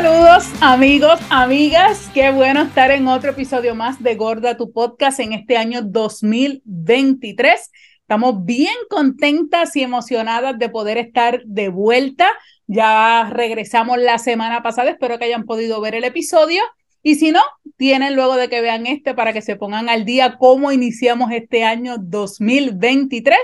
Saludos amigos, amigas, qué bueno estar en otro episodio más de Gorda tu podcast en este año 2023. Estamos bien contentas y emocionadas de poder estar de vuelta. Ya regresamos la semana pasada, espero que hayan podido ver el episodio. Y si no, tienen luego de que vean este para que se pongan al día cómo iniciamos este año 2023.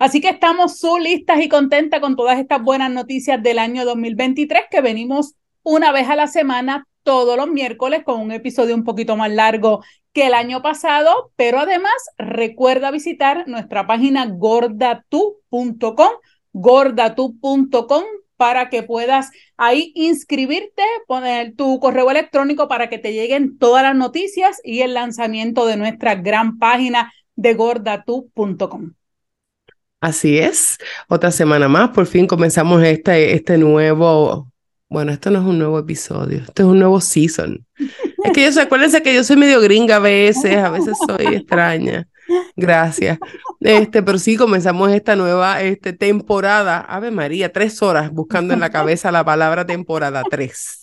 Así que estamos listas y contentas con todas estas buenas noticias del año 2023 que venimos una vez a la semana, todos los miércoles, con un episodio un poquito más largo que el año pasado, pero además recuerda visitar nuestra página gordatu.com, gordatu.com para que puedas ahí inscribirte, poner tu correo electrónico para que te lleguen todas las noticias y el lanzamiento de nuestra gran página de gordatu.com. Así es, otra semana más, por fin comenzamos este, este nuevo bueno, esto no es un nuevo episodio, esto es un nuevo season. Es que yo acuérdense que yo soy medio gringa a veces, a veces soy extraña. Gracias. Este, pero sí comenzamos esta nueva este, temporada. Ave María, tres horas buscando en la cabeza la palabra temporada, tres.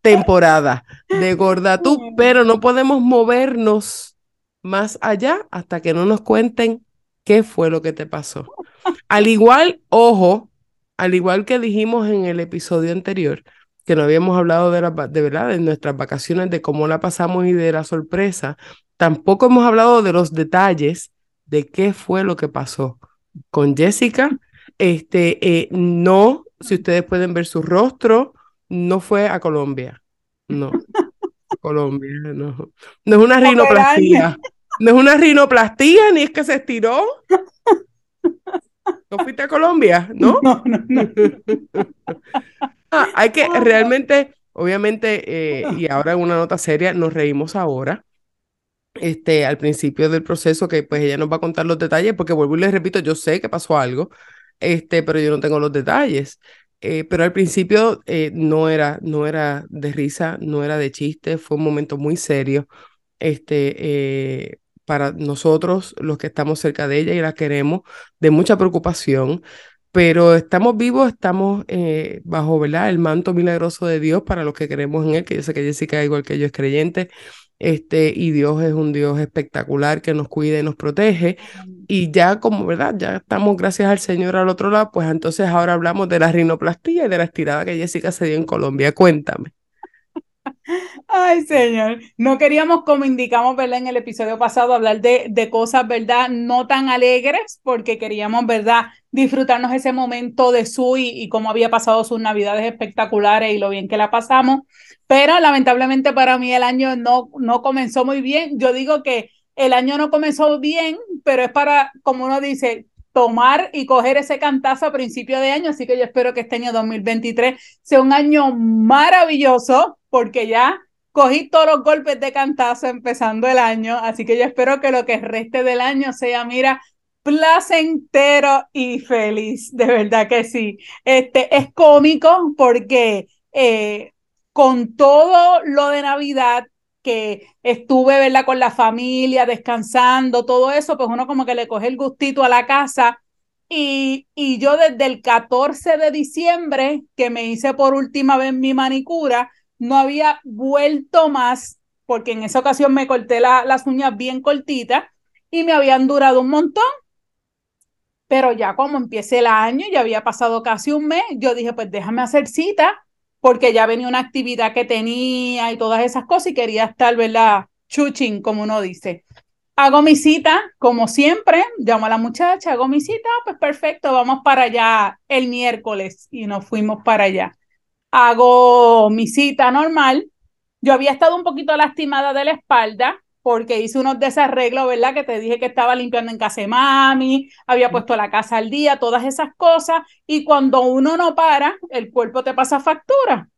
Temporada de Gorda tú, pero no podemos movernos más allá hasta que no nos cuenten qué fue lo que te pasó. Al igual, ojo, al igual que dijimos en el episodio anterior, que no habíamos hablado de, la, de verdad de nuestras vacaciones, de cómo la pasamos y de la sorpresa, tampoco hemos hablado de los detalles de qué fue lo que pasó con Jessica. Este, eh, no, si ustedes pueden ver su rostro, no fue a Colombia. No, Colombia, no. No es una rinoplastía. No es una rinoplastía, ni es que se estiró. ¿No fuiste a Colombia? ¿No? No, no, no. Ah, hay que realmente, obviamente, eh, y ahora en una nota seria, nos reímos ahora. Este, al principio del proceso, que pues ella nos va a contar los detalles, porque vuelvo y les repito, yo sé que pasó algo, este, pero yo no tengo los detalles. Eh, pero al principio eh, no, era, no era de risa, no era de chiste, fue un momento muy serio. Este, para nosotros, los que estamos cerca de ella y la queremos, de mucha preocupación, pero estamos vivos, estamos eh, bajo ¿verdad? el manto milagroso de Dios para los que creemos en Él, que yo sé que Jessica, igual que yo, es creyente, este, y Dios es un Dios espectacular que nos cuida y nos protege. Y ya como, ¿verdad? Ya estamos, gracias al Señor, al otro lado, pues entonces ahora hablamos de la rinoplastía y de la estirada que Jessica se dio en Colombia. Cuéntame. Ay, señor. No queríamos, como indicamos, ¿verdad? En el episodio pasado, hablar de, de cosas, ¿verdad? No tan alegres, porque queríamos, ¿verdad? Disfrutarnos ese momento de su y, y cómo había pasado sus navidades espectaculares y lo bien que la pasamos. Pero lamentablemente para mí el año no, no comenzó muy bien. Yo digo que el año no comenzó bien, pero es para, como uno dice, tomar y coger ese cantazo a principio de año. Así que yo espero que este año 2023 sea un año maravilloso porque ya cogí todos los golpes de cantazo empezando el año, así que yo espero que lo que reste del año sea, mira, placentero y feliz, de verdad que sí. Este es cómico porque eh, con todo lo de Navidad que estuve, ¿verdad? Con la familia, descansando, todo eso, pues uno como que le coge el gustito a la casa. Y, y yo desde el 14 de diciembre, que me hice por última vez mi manicura, no había vuelto más, porque en esa ocasión me corté las uñas bien cortitas y me habían durado un montón. Pero ya como empiece el año, ya había pasado casi un mes, yo dije, pues déjame hacer cita, porque ya venía una actividad que tenía y todas esas cosas y quería estar, ¿verdad? Chuching, como uno dice. Hago mi cita, como siempre, llamo a la muchacha, hago mi cita, pues perfecto, vamos para allá el miércoles y nos fuimos para allá hago mi cita normal. Yo había estado un poquito lastimada de la espalda porque hice unos desarreglos, ¿verdad? Que te dije que estaba limpiando en casa de mami, había puesto la casa al día, todas esas cosas. Y cuando uno no para, el cuerpo te pasa factura.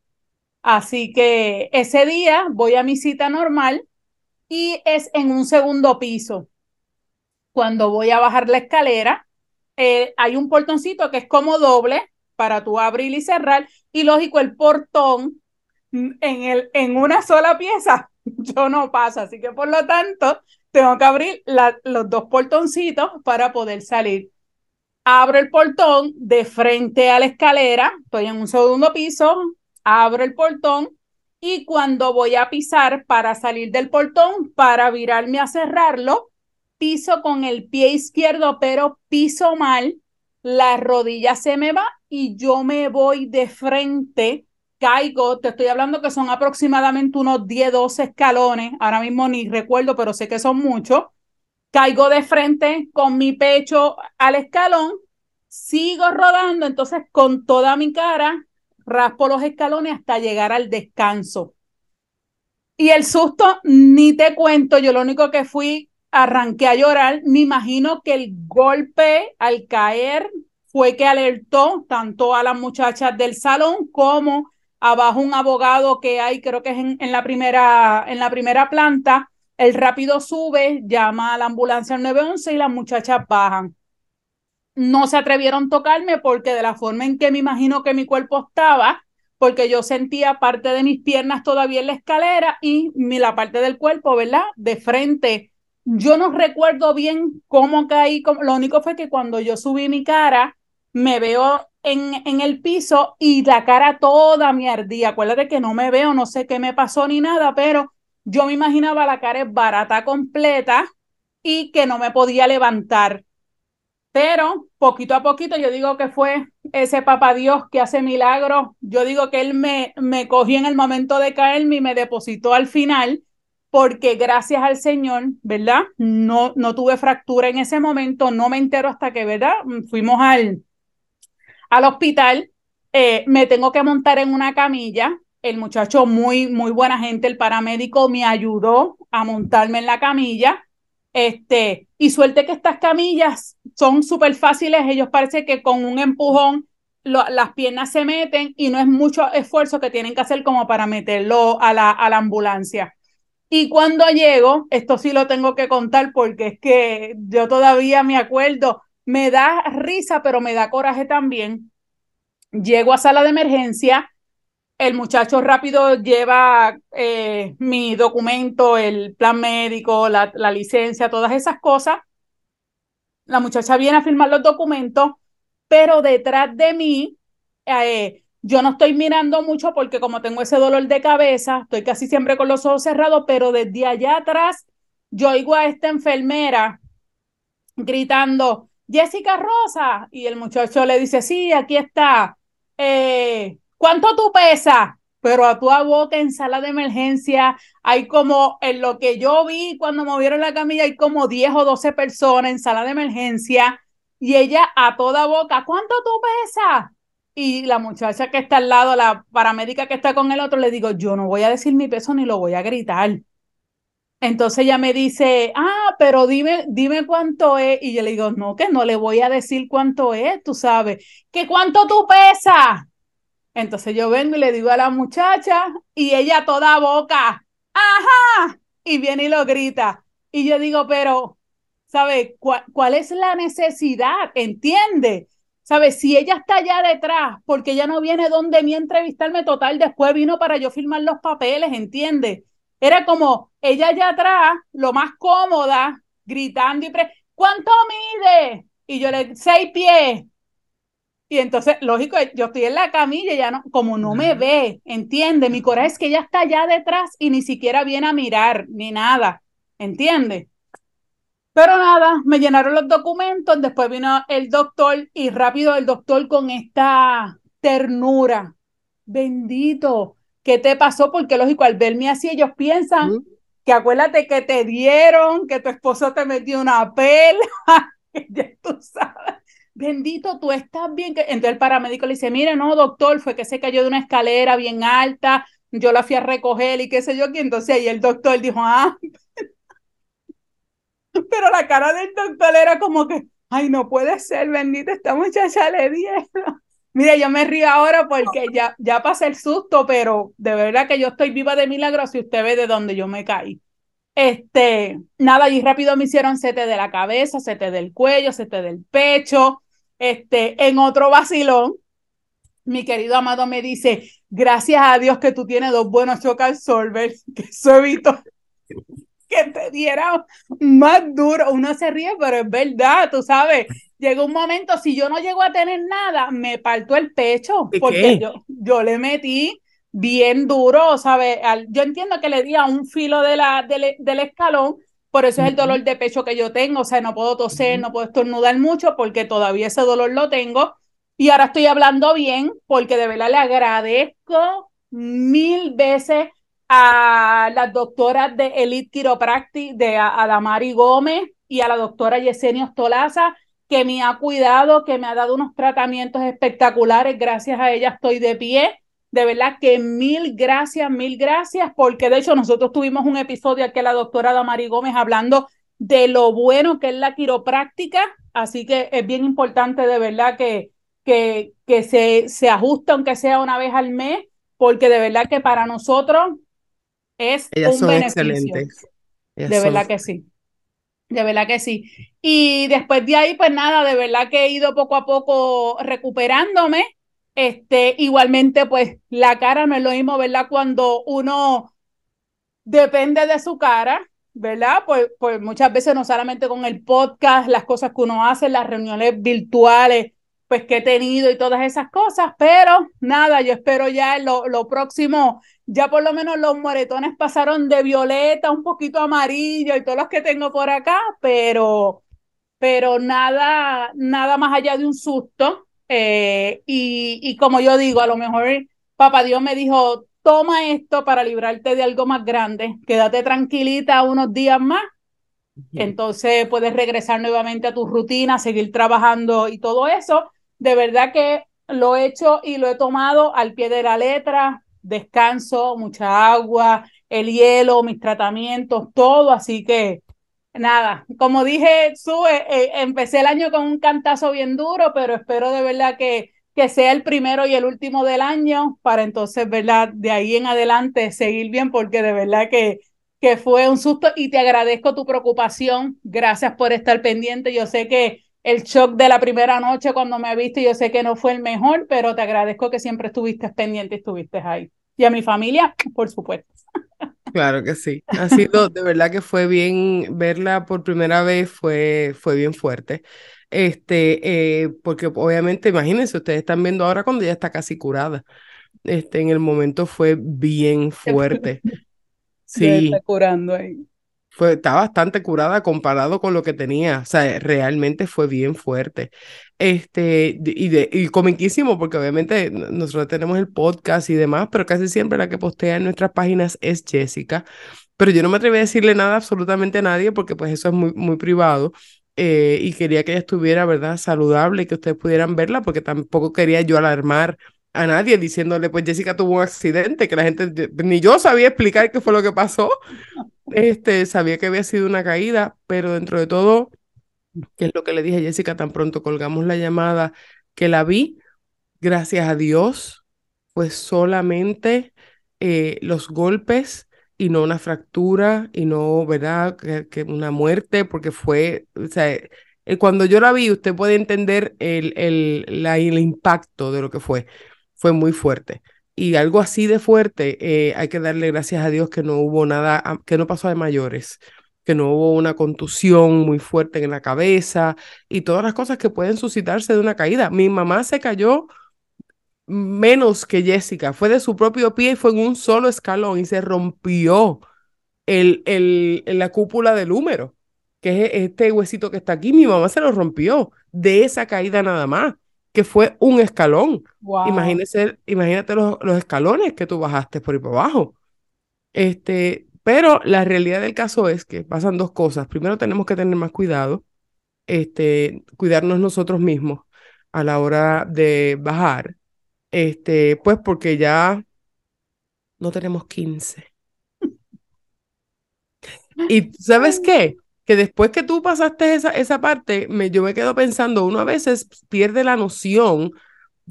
Así que ese día voy a mi cita normal y es en un segundo piso. Cuando voy a bajar la escalera, eh, hay un portoncito que es como doble para tú abrir y cerrar y lógico, el portón en, el, en una sola pieza, yo no paso, así que por lo tanto, tengo que abrir los dos portoncitos para poder salir. Abro el portón de frente a la escalera, estoy en un segundo piso, abro el portón y cuando voy a pisar para salir del portón, para virarme a cerrarlo, piso con el pie izquierdo, pero piso mal, la rodilla se me va y yo me voy de frente, caigo, te estoy hablando que son aproximadamente unos 10, 12 escalones, ahora mismo ni recuerdo, pero sé que son muchos, caigo de frente con mi pecho al escalón, sigo rodando, entonces con toda mi cara raspo los escalones hasta llegar al descanso. Y el susto, ni te cuento, yo lo único que fui arranqué a llorar. Me imagino que el golpe al caer fue que alertó tanto a las muchachas del salón como abajo un abogado que hay, creo que es en, en la, primera, en la primera planta. El rápido sube, llama a la ambulancia al 911 y las muchachas bajan. No se atrevieron a tocarme porque de la forma en que me imagino que mi cuerpo estaba, porque yo sentía parte de mis piernas todavía en la escalera y la parte del cuerpo, ¿verdad? De frente yo no recuerdo bien cómo caí, lo único fue que cuando yo subí mi cara, me veo en, en el piso y la cara toda me ardía. Acuérdate que no me veo, no sé qué me pasó ni nada, pero yo me imaginaba la cara barata completa y que no me podía levantar. Pero poquito a poquito yo digo que fue ese papá Dios que hace milagros. Yo digo que él me, me cogió en el momento de caerme y me depositó al final porque gracias al Señor, ¿verdad? No, no tuve fractura en ese momento, no me entero hasta que, ¿verdad? Fuimos al, al hospital, eh, me tengo que montar en una camilla, el muchacho muy, muy buena gente, el paramédico me ayudó a montarme en la camilla, este, y suerte que estas camillas son súper fáciles, ellos parece que con un empujón las piernas se meten y no es mucho esfuerzo que tienen que hacer como para meterlo a la, a la ambulancia. Y cuando llego, esto sí lo tengo que contar porque es que yo todavía me acuerdo, me da risa, pero me da coraje también. Llego a sala de emergencia, el muchacho rápido lleva eh, mi documento, el plan médico, la, la licencia, todas esas cosas. La muchacha viene a firmar los documentos, pero detrás de mí eh, yo no estoy mirando mucho porque como tengo ese dolor de cabeza, estoy casi siempre con los ojos cerrados, pero desde allá atrás yo oigo a esta enfermera gritando, Jessica Rosa, y el muchacho le dice, sí, aquí está. Eh, ¿Cuánto tú pesas? Pero a tu boca en sala de emergencia hay como, en lo que yo vi cuando movieron la camilla, hay como 10 o 12 personas en sala de emergencia y ella a toda boca, ¿cuánto tú pesas? Y la muchacha que está al lado, la paramédica que está con el otro, le digo, yo no voy a decir mi peso ni lo voy a gritar. Entonces ella me dice, ah, pero dime, dime cuánto es. Y yo le digo, no, que no le voy a decir cuánto es, tú sabes, que cuánto tú pesas. Entonces yo vengo y le digo a la muchacha y ella toda boca, ajá, y viene y lo grita. Y yo digo, pero, ¿sabes cuál, es la necesidad? ¿Entiende? ¿Sabes? Si ella está allá detrás, porque ella no viene donde mí entrevistarme total, después vino para yo firmar los papeles, ¿entiendes? Era como ella allá atrás, lo más cómoda, gritando y pre ¿cuánto mide? Y yo le, seis pies. Y entonces, lógico, yo estoy en la camilla, ya no, como no me ve, entiende, mi coraje es que ella está allá detrás y ni siquiera viene a mirar, ni nada, entiende. Pero nada, me llenaron los documentos, después vino el doctor y rápido el doctor con esta ternura. Bendito, ¿qué te pasó? Porque lógico, al verme así, ellos piensan que acuérdate que te dieron, que tu esposo te metió una pela, que ya tú sabes. Bendito, tú estás bien. Entonces el paramédico le dice, mire, no, doctor, fue que se cayó de una escalera bien alta, yo la fui a recoger y qué sé yo, que entonces ahí el doctor dijo, ah, pero la cara del doctor era como que, ay, no puede ser, bendita, esta muchacha le dieron. Mire, yo me río ahora porque ya, ya pasé el susto, pero de verdad que yo estoy viva de milagro si usted ve de dónde yo me caí. Este, nada, y rápido me hicieron sete de la cabeza, sete del cuello, sete del pecho. Este, en otro vacilón, mi querido amado me dice, gracias a Dios que tú tienes dos buenos chocal solvers, que eso evitó que te diera más duro. Uno se ríe, pero es verdad, tú sabes. Llegó un momento, si yo no llego a tener nada, me parto el pecho, porque yo, yo le metí bien duro, ¿sabes? Yo entiendo que le di a un filo de la, del, escalón, por eso es el dolor de pecho que yo tengo, o sea, no puedo toser, no puedo estornudar mucho porque todavía ese dolor lo tengo. Y ahora estoy hablando bien porque de verdad le agradezco mil veces a las doctoras de Elite Chiropractic, de Adamari Gómez y a la doctora Yesenia Ostolaza, que me ha cuidado, que me ha dado unos tratamientos espectaculares. Gracias a ella estoy de pie. De verdad que mil gracias, mil gracias, porque de hecho nosotros tuvimos un episodio aquí la doctora Damari Gómez hablando de lo bueno que es la quiropráctica, así que es bien importante de verdad que, que, que se, se ajuste aunque sea una vez al mes, porque de verdad que para nosotros es un son beneficio. Excelentes. de verdad que sí. De verdad que sí. Y después de ahí, pues nada, de verdad que he ido poco a poco recuperándome. Este, igualmente, pues la cara no es lo mismo, ¿verdad? Cuando uno depende de su cara, ¿verdad? Pues, pues muchas veces no solamente con el podcast, las cosas que uno hace, las reuniones virtuales, pues que he tenido y todas esas cosas, pero nada, yo espero ya lo, lo próximo, ya por lo menos los moretones pasaron de violeta, un poquito amarillo y todos los que tengo por acá, pero, pero nada, nada más allá de un susto. Eh, y, y como yo digo, a lo mejor papá Dios me dijo, toma esto para librarte de algo más grande, quédate tranquilita unos días más entonces puedes regresar nuevamente a tu rutina, seguir trabajando y todo eso de verdad que lo he hecho y lo he tomado al pie de la letra, descanso, mucha agua, el hielo, mis tratamientos, todo, así que nada, como dije, sube, eh, empecé el año con un cantazo bien duro, pero espero de verdad que, que sea el primero y el último del año para entonces, ¿verdad? De ahí en adelante seguir bien, porque de verdad que, que fue un susto y te agradezco tu preocupación. Gracias por estar pendiente. Yo sé que el shock de la primera noche cuando me viste, yo sé que no fue el mejor, pero te agradezco que siempre estuviste pendiente y estuviste ahí. Y a mi familia, por supuesto. Claro que sí. Ha sido, de verdad que fue bien, verla por primera vez fue, fue bien fuerte. Este, eh, porque obviamente, imagínense, ustedes están viendo ahora cuando ya está casi curada. Este, en el momento fue bien fuerte. Sí. está curando ahí fue, está bastante curada comparado con lo que tenía. O sea, realmente fue bien fuerte. Este, y, de, y comiquísimo, porque obviamente nosotros tenemos el podcast y demás, pero casi siempre la que postea en nuestras páginas es Jessica. Pero yo no me atreví a decirle nada absolutamente a nadie, porque pues eso es muy, muy privado. Eh, y quería que ella estuviera, ¿verdad?, saludable y que ustedes pudieran verla, porque tampoco quería yo alarmar a nadie diciéndole, pues Jessica tuvo un accidente, que la gente, ni yo sabía explicar qué fue lo que pasó. Este, sabía que había sido una caída, pero dentro de todo, que es lo que le dije a Jessica tan pronto colgamos la llamada, que la vi, gracias a Dios, pues solamente eh, los golpes y no una fractura y no, ¿verdad? Que, una muerte, porque fue, o sea, eh, cuando yo la vi, usted puede entender el, el, la, el impacto de lo que fue. Fue muy fuerte y algo así de fuerte, eh, hay que darle gracias a Dios que no hubo nada, que no pasó de mayores, que no hubo una contusión muy fuerte en la cabeza y todas las cosas que pueden suscitarse de una caída. Mi mamá se cayó menos que Jessica, fue de su propio pie y fue en un solo escalón y se rompió el, el, la cúpula del húmero, que es este huesito que está aquí. Mi mamá se lo rompió de esa caída nada más que fue un escalón. Imagínese, imagínate los, los, escalones que tú bajaste por ahí por abajo. Este, pero la realidad del caso es que pasan dos cosas. Primero tenemos que tener más cuidado, este, cuidarnos nosotros mismos a la hora de bajar, este, pues porque ya no tenemos 15. ¿Y sabes qué? Que después que tú pasaste esa, esa parte, me, yo me quedo pensando, uno a veces pierde la noción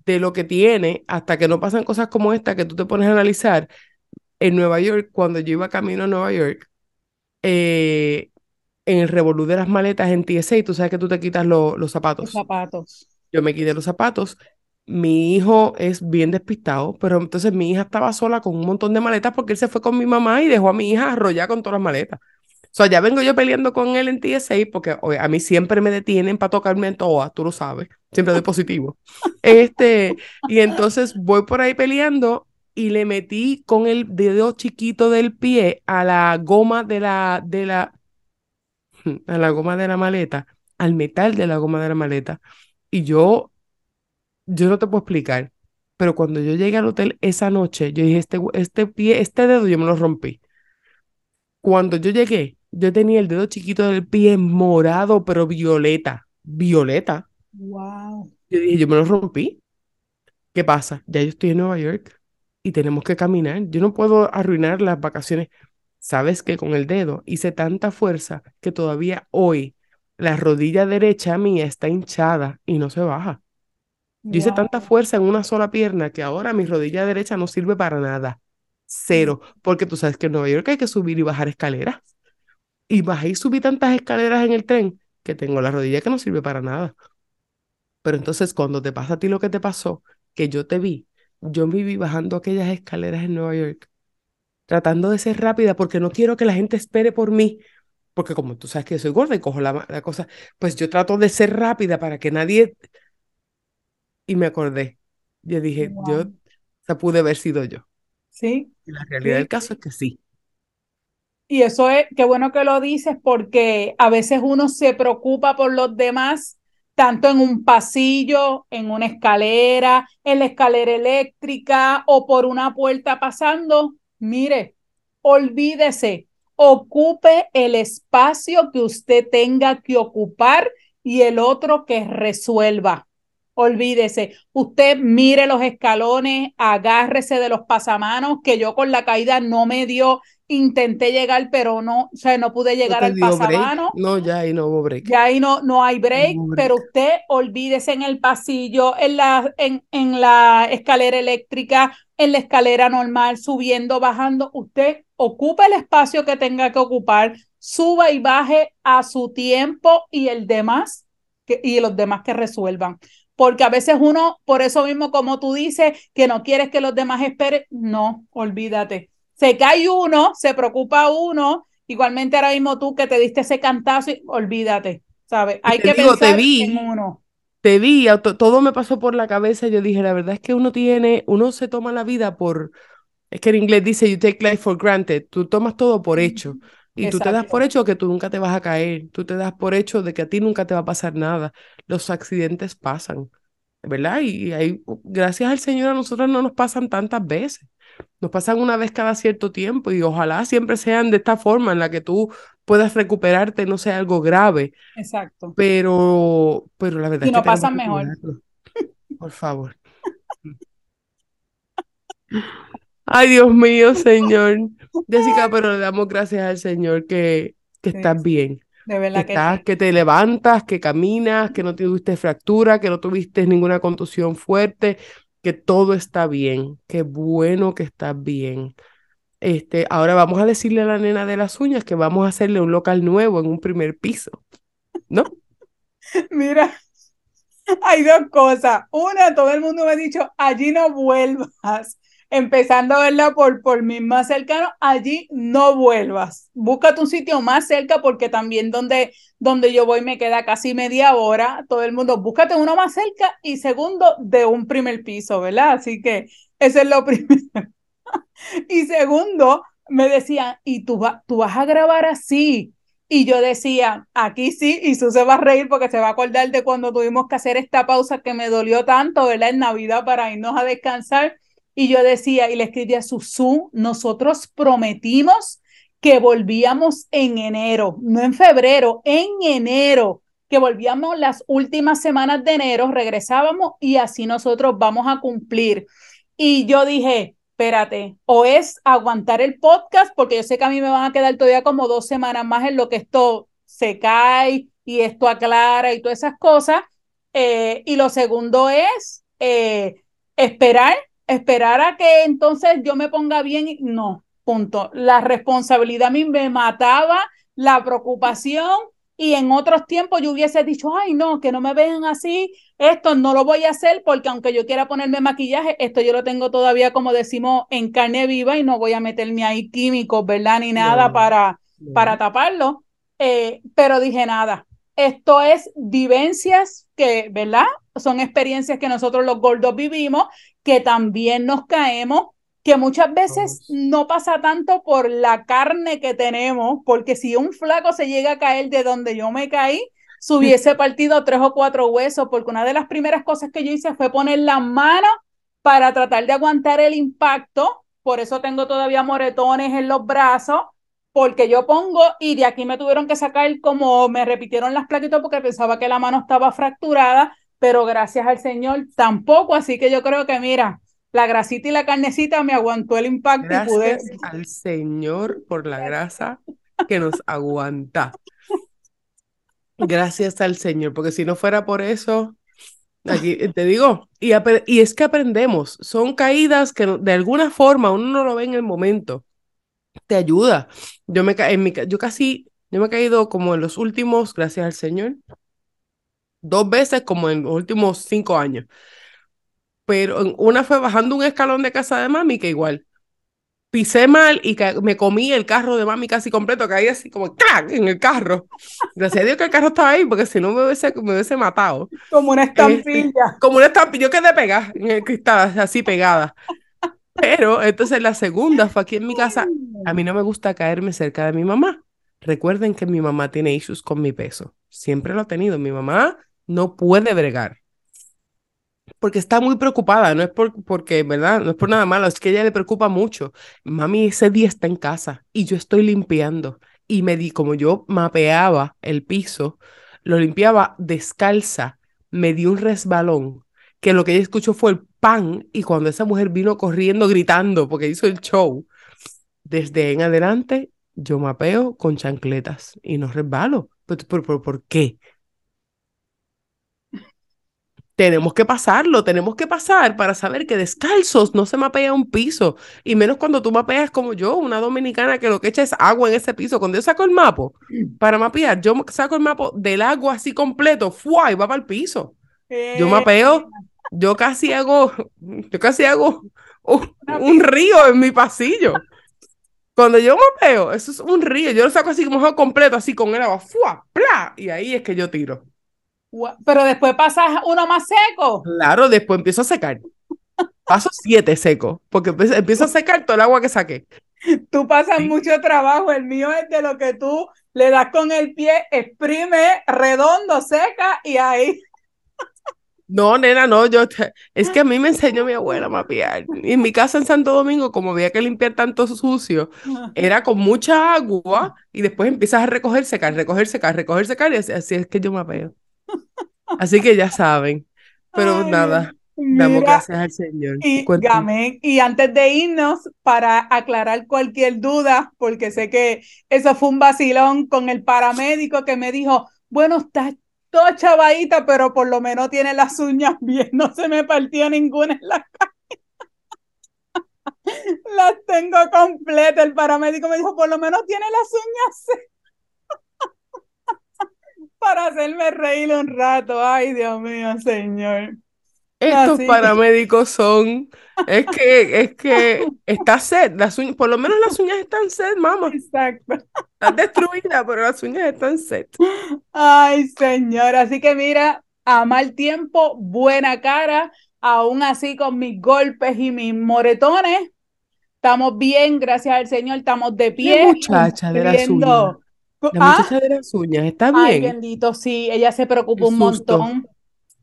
de lo que tiene hasta que no pasan cosas como esta que tú te pones a analizar. En Nueva York, cuando yo iba camino a Nueva York, eh, en el revolú de las maletas en TSA, tú sabes que tú te quitas los zapatos. Los zapatos. Yo me quité los zapatos. Mi hijo es bien despistado, pero entonces mi hija estaba sola con un montón de maletas porque él se fue con mi mamá y dejó a mi hija arrollar con todas las maletas. Sea, ya vengo yo peleando con él en TSA porque a mí siempre me detienen para tocarme en toa, tú lo sabes, siempre doy positivo. Este, y entonces voy por ahí peleando y le metí con el dedo chiquito del pie a la goma de la, de la, a la goma de la maleta, al metal de la goma de la maleta. Y yo, yo no te puedo explicar, pero cuando yo llegué al hotel esa noche, yo dije, este, este pie, este dedo yo me lo rompí. Cuando yo llegué, yo tenía el dedo chiquito del pie morado, pero violeta, violeta. Wow. Yo dije, yo me lo rompí. ¿Qué pasa? Ya yo estoy en Nueva York y tenemos que caminar. Yo no puedo arruinar las vacaciones. Sabes que con el dedo hice tanta fuerza que todavía hoy la rodilla derecha mía está hinchada y no se baja. Yo hice tanta fuerza en una sola pierna que ahora mi rodilla derecha no sirve para nada. Cero. Porque tú sabes que en Nueva York hay que subir y bajar escaleras. Y bajé y subí tantas escaleras en el tren que tengo la rodilla que no sirve para nada. Pero entonces cuando te pasa a ti lo que te pasó, que yo te vi yo me vi bajando aquellas escaleras en Nueva York, tratando de ser rápida porque no quiero que la gente espere por mí, porque como tú sabes que soy gorda y cojo la, la cosa, pues yo trato de ser rápida para que nadie... Y me acordé, yo dije, yo, o sea, pude haber sido yo. Sí. Y la realidad del caso es que sí. Y eso es, qué bueno que lo dices, porque a veces uno se preocupa por los demás tanto en un pasillo, en una escalera, en la escalera eléctrica o por una puerta pasando, mire, olvídese, ocupe el espacio que usted tenga que ocupar y el otro que resuelva. Olvídese, usted mire los escalones, agárrese de los pasamanos, que yo con la caída no me dio intenté llegar, pero no, o sea, no pude llegar al pasamano. No, ya ahí no hubo break. Ya ahí no, no hay break, pero usted olvídese en el pasillo, en la, en, en la escalera eléctrica, en la escalera normal, subiendo, bajando. Usted ocupe el espacio que tenga que ocupar, suba y baje a su tiempo y el demás, que, y los demás que resuelvan. Porque a veces uno, por eso mismo, como tú dices, que no quieres que los demás esperen, no, olvídate se cae uno, se preocupa uno, igualmente ahora mismo tú que te diste ese cantazo, y, olvídate, ¿sabes? Hay que pensar te vi, en uno. Te vi, todo me pasó por la cabeza, yo dije, la verdad es que uno tiene, uno se toma la vida por, es que en inglés dice, you take life for granted, tú tomas todo por hecho. Y tú te das por hecho que tú nunca te vas a caer, tú te das por hecho de que a ti nunca te va a pasar nada. Los accidentes pasan, ¿verdad? Y, ahí, gracias al Señor a nosotros no nos pasan tantas veces. Nos pasan una vez cada cierto tiempo y ojalá siempre sean de esta forma en la que tú puedas recuperarte, no sea algo grave. Exacto. Pero, pero la verdad y es no pasan mejor. Por favor. Ay, Dios mío, Señor. Jessica, pero le damos gracias al Señor que, que estás bien. De verdad que, que te levantas, que caminas, que no tuviste fractura, que no tuviste ninguna contusión fuerte, que todo está bien, qué bueno que estás bien. Este, ahora vamos a decirle a la nena de las uñas que vamos a hacerle un local nuevo en un primer piso, ¿no? Mira, hay dos cosas. Una, todo el mundo me ha dicho, allí no vuelvas empezando a verla por, por mi más cercano, allí no vuelvas. Búscate un sitio más cerca porque también donde, donde yo voy me queda casi media hora. Todo el mundo, búscate uno más cerca y segundo, de un primer piso, ¿verdad? Así que eso es lo primero. y segundo, me decían, ¿y tú, tú vas a grabar así? Y yo decía, aquí sí, y Su se va a reír porque se va a acordar de cuando tuvimos que hacer esta pausa que me dolió tanto, ¿verdad? En Navidad para irnos a descansar y yo decía, y le escribí a Susu, nosotros prometimos que volvíamos en enero, no en febrero, en enero, que volvíamos las últimas semanas de enero, regresábamos y así nosotros vamos a cumplir. Y yo dije, espérate, o es aguantar el podcast, porque yo sé que a mí me van a quedar todavía como dos semanas más en lo que esto se cae y esto aclara y todas esas cosas. Eh, y lo segundo es eh, esperar esperar a que entonces yo me ponga bien, no, punto. La responsabilidad a mí me mataba, la preocupación y en otros tiempos yo hubiese dicho, ay, no, que no me vean así, esto no lo voy a hacer porque aunque yo quiera ponerme maquillaje, esto yo lo tengo todavía, como decimos, en carne viva y no voy a meterme ahí químicos, ¿verdad? Ni nada para, para taparlo. Eh, pero dije nada, esto es vivencias que, ¿verdad? Son experiencias que nosotros los gordos vivimos, que también nos caemos, que muchas veces no pasa tanto por la carne que tenemos, porque si un flaco se llega a caer de donde yo me caí, se hubiese partido tres o cuatro huesos, porque una de las primeras cosas que yo hice fue poner la mano para tratar de aguantar el impacto, por eso tengo todavía moretones en los brazos, porque yo pongo y de aquí me tuvieron que sacar como me repitieron las plaquitas porque pensaba que la mano estaba fracturada, pero gracias al Señor tampoco, así que yo creo que mira, la grasita y la carnecita me aguantó el impacto Gracias y pude... al Señor por la grasa que nos aguanta. Gracias al Señor, porque si no fuera por eso, aquí te digo, y, y es que aprendemos, son caídas que de alguna forma uno no lo ve en el momento, te ayuda. Yo me en mi, yo casi, yo me he caído como en los últimos, gracias al Señor, dos veces como en los últimos cinco años pero una fue bajando un escalón de casa de mami que igual pisé mal y me comí el carro de mami casi completo, caí así como ¡clac! en el carro. Gracias a Dios que el carro estaba ahí, porque si no me hubiese, me hubiese matado. Como una este, estampilla. como una estampilla. Yo quedé pegada en el cristal, así pegada. Pero entonces la segunda fue aquí en mi casa. A mí no me gusta caerme cerca de mi mamá. Recuerden que mi mamá tiene issues con mi peso. Siempre lo ha tenido. Mi mamá no puede bregar porque está muy preocupada, no es por, porque, ¿verdad? No es por nada malo, es que ella le preocupa mucho. Mami ese día está en casa y yo estoy limpiando y me di, como yo mapeaba el piso, lo limpiaba descalza, me di un resbalón, que lo que ella escuchó fue el pan y cuando esa mujer vino corriendo gritando porque hizo el show, desde en adelante yo mapeo con chancletas y no resbalo. ¿Por, por, por qué? Tenemos que pasarlo, tenemos que pasar para saber que descalzos no se mapea un piso, y menos cuando tú mapeas como yo, una dominicana que lo que echa es agua en ese piso. Cuando yo saco el mapa para mapear, yo saco el mapa del agua así completo, ¡fua! y va para el piso. Yo mapeo, yo casi hago, yo casi hago un, río en mi pasillo. Cuando yo mapeo, eso es un río, yo lo saco así como completo, así con el agua, ¡fua! ¡pla! Y ahí es que yo tiro. Pero después pasas uno más seco. Claro, después empiezo a secar. Paso siete seco, porque empiezo a secar todo el agua que saqué. Tú pasas mucho trabajo, el mío es de lo que tú le das con el pie, exprime redondo, seca y ahí. No, nena, no, yo es que a mí me enseñó mi abuela a mapear. Y en mi casa en Santo Domingo, como había que limpiar tanto sucio, era con mucha agua y después empiezas a recoger, secar, recoger, secar, recoger, secar y así es que yo mapeo. Así que ya saben. Pero nada, damos gracias al Señor. Y, y antes de irnos, para aclarar cualquier duda, porque sé que eso fue un vacilón con el paramédico que me dijo, bueno, está todo chavadita, pero por lo menos tiene las uñas bien, no se me partió ninguna en la cara. las tengo completas. El paramédico me dijo, por lo menos tiene las uñas para hacerme reír un rato. Ay, Dios mío, señor. Estos paramédicos son, es que, es que está sed, las uñas, por lo menos las uñas están sed, mamá. Exacto. Están destruidas, pero las uñas están sed. Ay, señor, así que mira, a mal tiempo, buena cara, aún así con mis golpes y mis moretones, estamos bien, gracias al Señor, estamos de pie. ¿Qué muchacha de las uñas? La ah. muchacha de las uñas, ¿está bien? Ay, bendito, sí, ella se preocupó un montón.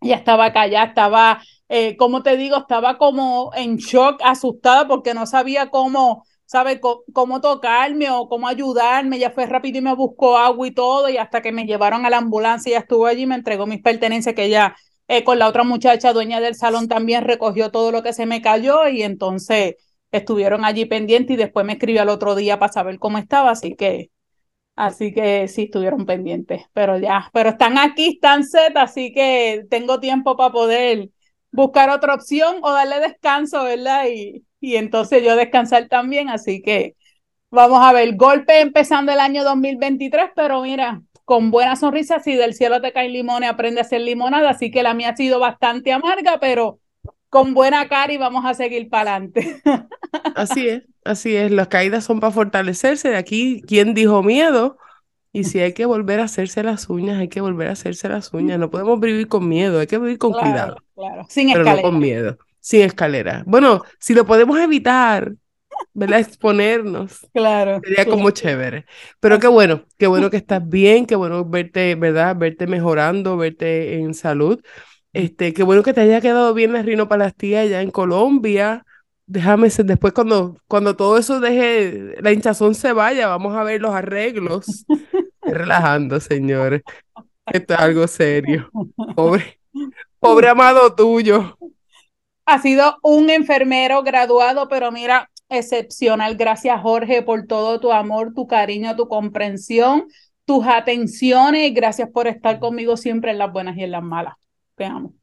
Ella estaba callada, estaba, eh, como te digo, estaba como en shock, asustada porque no sabía cómo, ¿sabe? cómo tocarme o cómo ayudarme. Ella fue rápido y me buscó agua y todo, y hasta que me llevaron a la ambulancia, ella estuvo allí y me entregó mis pertenencias que ella, eh, con la otra muchacha, dueña del salón, también recogió todo lo que se me cayó y entonces estuvieron allí pendientes y después me escribió al otro día para saber cómo estaba, así que Así que sí estuvieron pendientes, pero ya, pero están aquí, están set, así que tengo tiempo para poder buscar otra opción o darle descanso, ¿verdad? Y, y entonces yo descansar también, así que vamos a ver, golpe empezando el año 2023, pero mira, con buena sonrisa, si del cielo te caen limones, aprende a hacer limonada, así que la mía ha sido bastante amarga, pero con buena cara y vamos a seguir para adelante. Así es, así es. Las caídas son para fortalecerse. De aquí, ¿quién dijo miedo? Y si hay que volver a hacerse las uñas, hay que volver a hacerse las uñas. No podemos vivir con miedo, hay que vivir con cuidado. Claro, sin pero no con miedo. sin escalera. Bueno, si lo podemos evitar, ¿verdad? Exponernos. Claro. Sería como chévere. Pero qué bueno, qué bueno que estás bien, qué bueno verte, ¿verdad? Verte mejorando, verte en salud. Este, qué bueno que te haya quedado bien la rinoplastia allá en Colombia. Déjame ser, después cuando, cuando todo eso deje, la hinchazón se vaya, vamos a ver los arreglos. relajando, señores. Esto es algo serio. Pobre, pobre amado tuyo. Ha sido un enfermero graduado, pero mira, excepcional. Gracias, Jorge, por todo tu amor, tu cariño, tu comprensión, tus atenciones. Gracias por estar conmigo siempre en las buenas y en las malas. Te amo.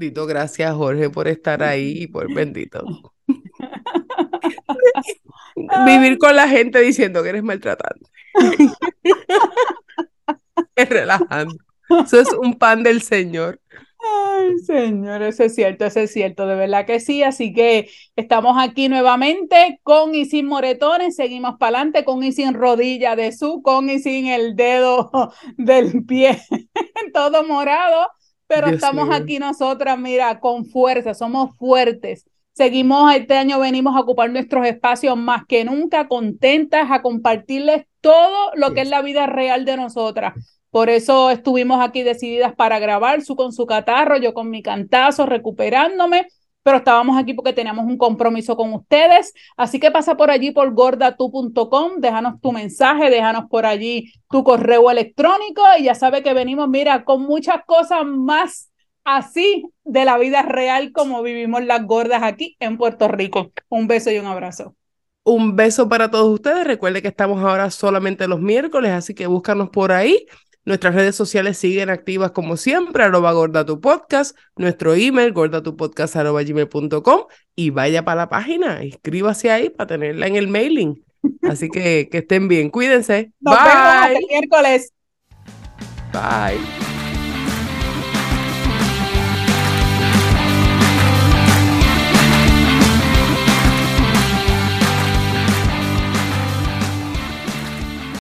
Bendito, gracias, Jorge, por estar ahí y por bendito. Vivir con la gente diciendo que eres maltratante. es relajando. Eso es un pan del Señor. Ay, señor, eso es cierto, eso es cierto, de verdad que sí. Así que estamos aquí nuevamente con y sin moretones, seguimos para adelante con y sin rodilla de su, con y sin el dedo del pie, todo morado, pero estamos aquí nosotras, mira, con fuerza, somos fuertes. Seguimos, este año venimos a ocupar nuestros espacios más que nunca, contentas a compartirles todo lo que es la vida real de nosotras. Por eso estuvimos aquí decididas para grabar, su con su catarro, yo con mi cantazo, recuperándome, pero estábamos aquí porque teníamos un compromiso con ustedes. Así que pasa por allí por gordatu.com, déjanos tu mensaje, déjanos por allí tu correo electrónico y ya sabe que venimos, mira, con muchas cosas más así de la vida real como vivimos las gordas aquí en Puerto Rico. Un beso y un abrazo. Un beso para todos ustedes. Recuerde que estamos ahora solamente los miércoles, así que búscanos por ahí. Nuestras redes sociales siguen activas como siempre, arroba gorda tu podcast, nuestro email, gordatupodcast arroba gmail.com y vaya para la página, inscríbase ahí para tenerla en el mailing. Así que que estén bien, cuídense. Nos Bye. Vemos hasta el miércoles. Bye.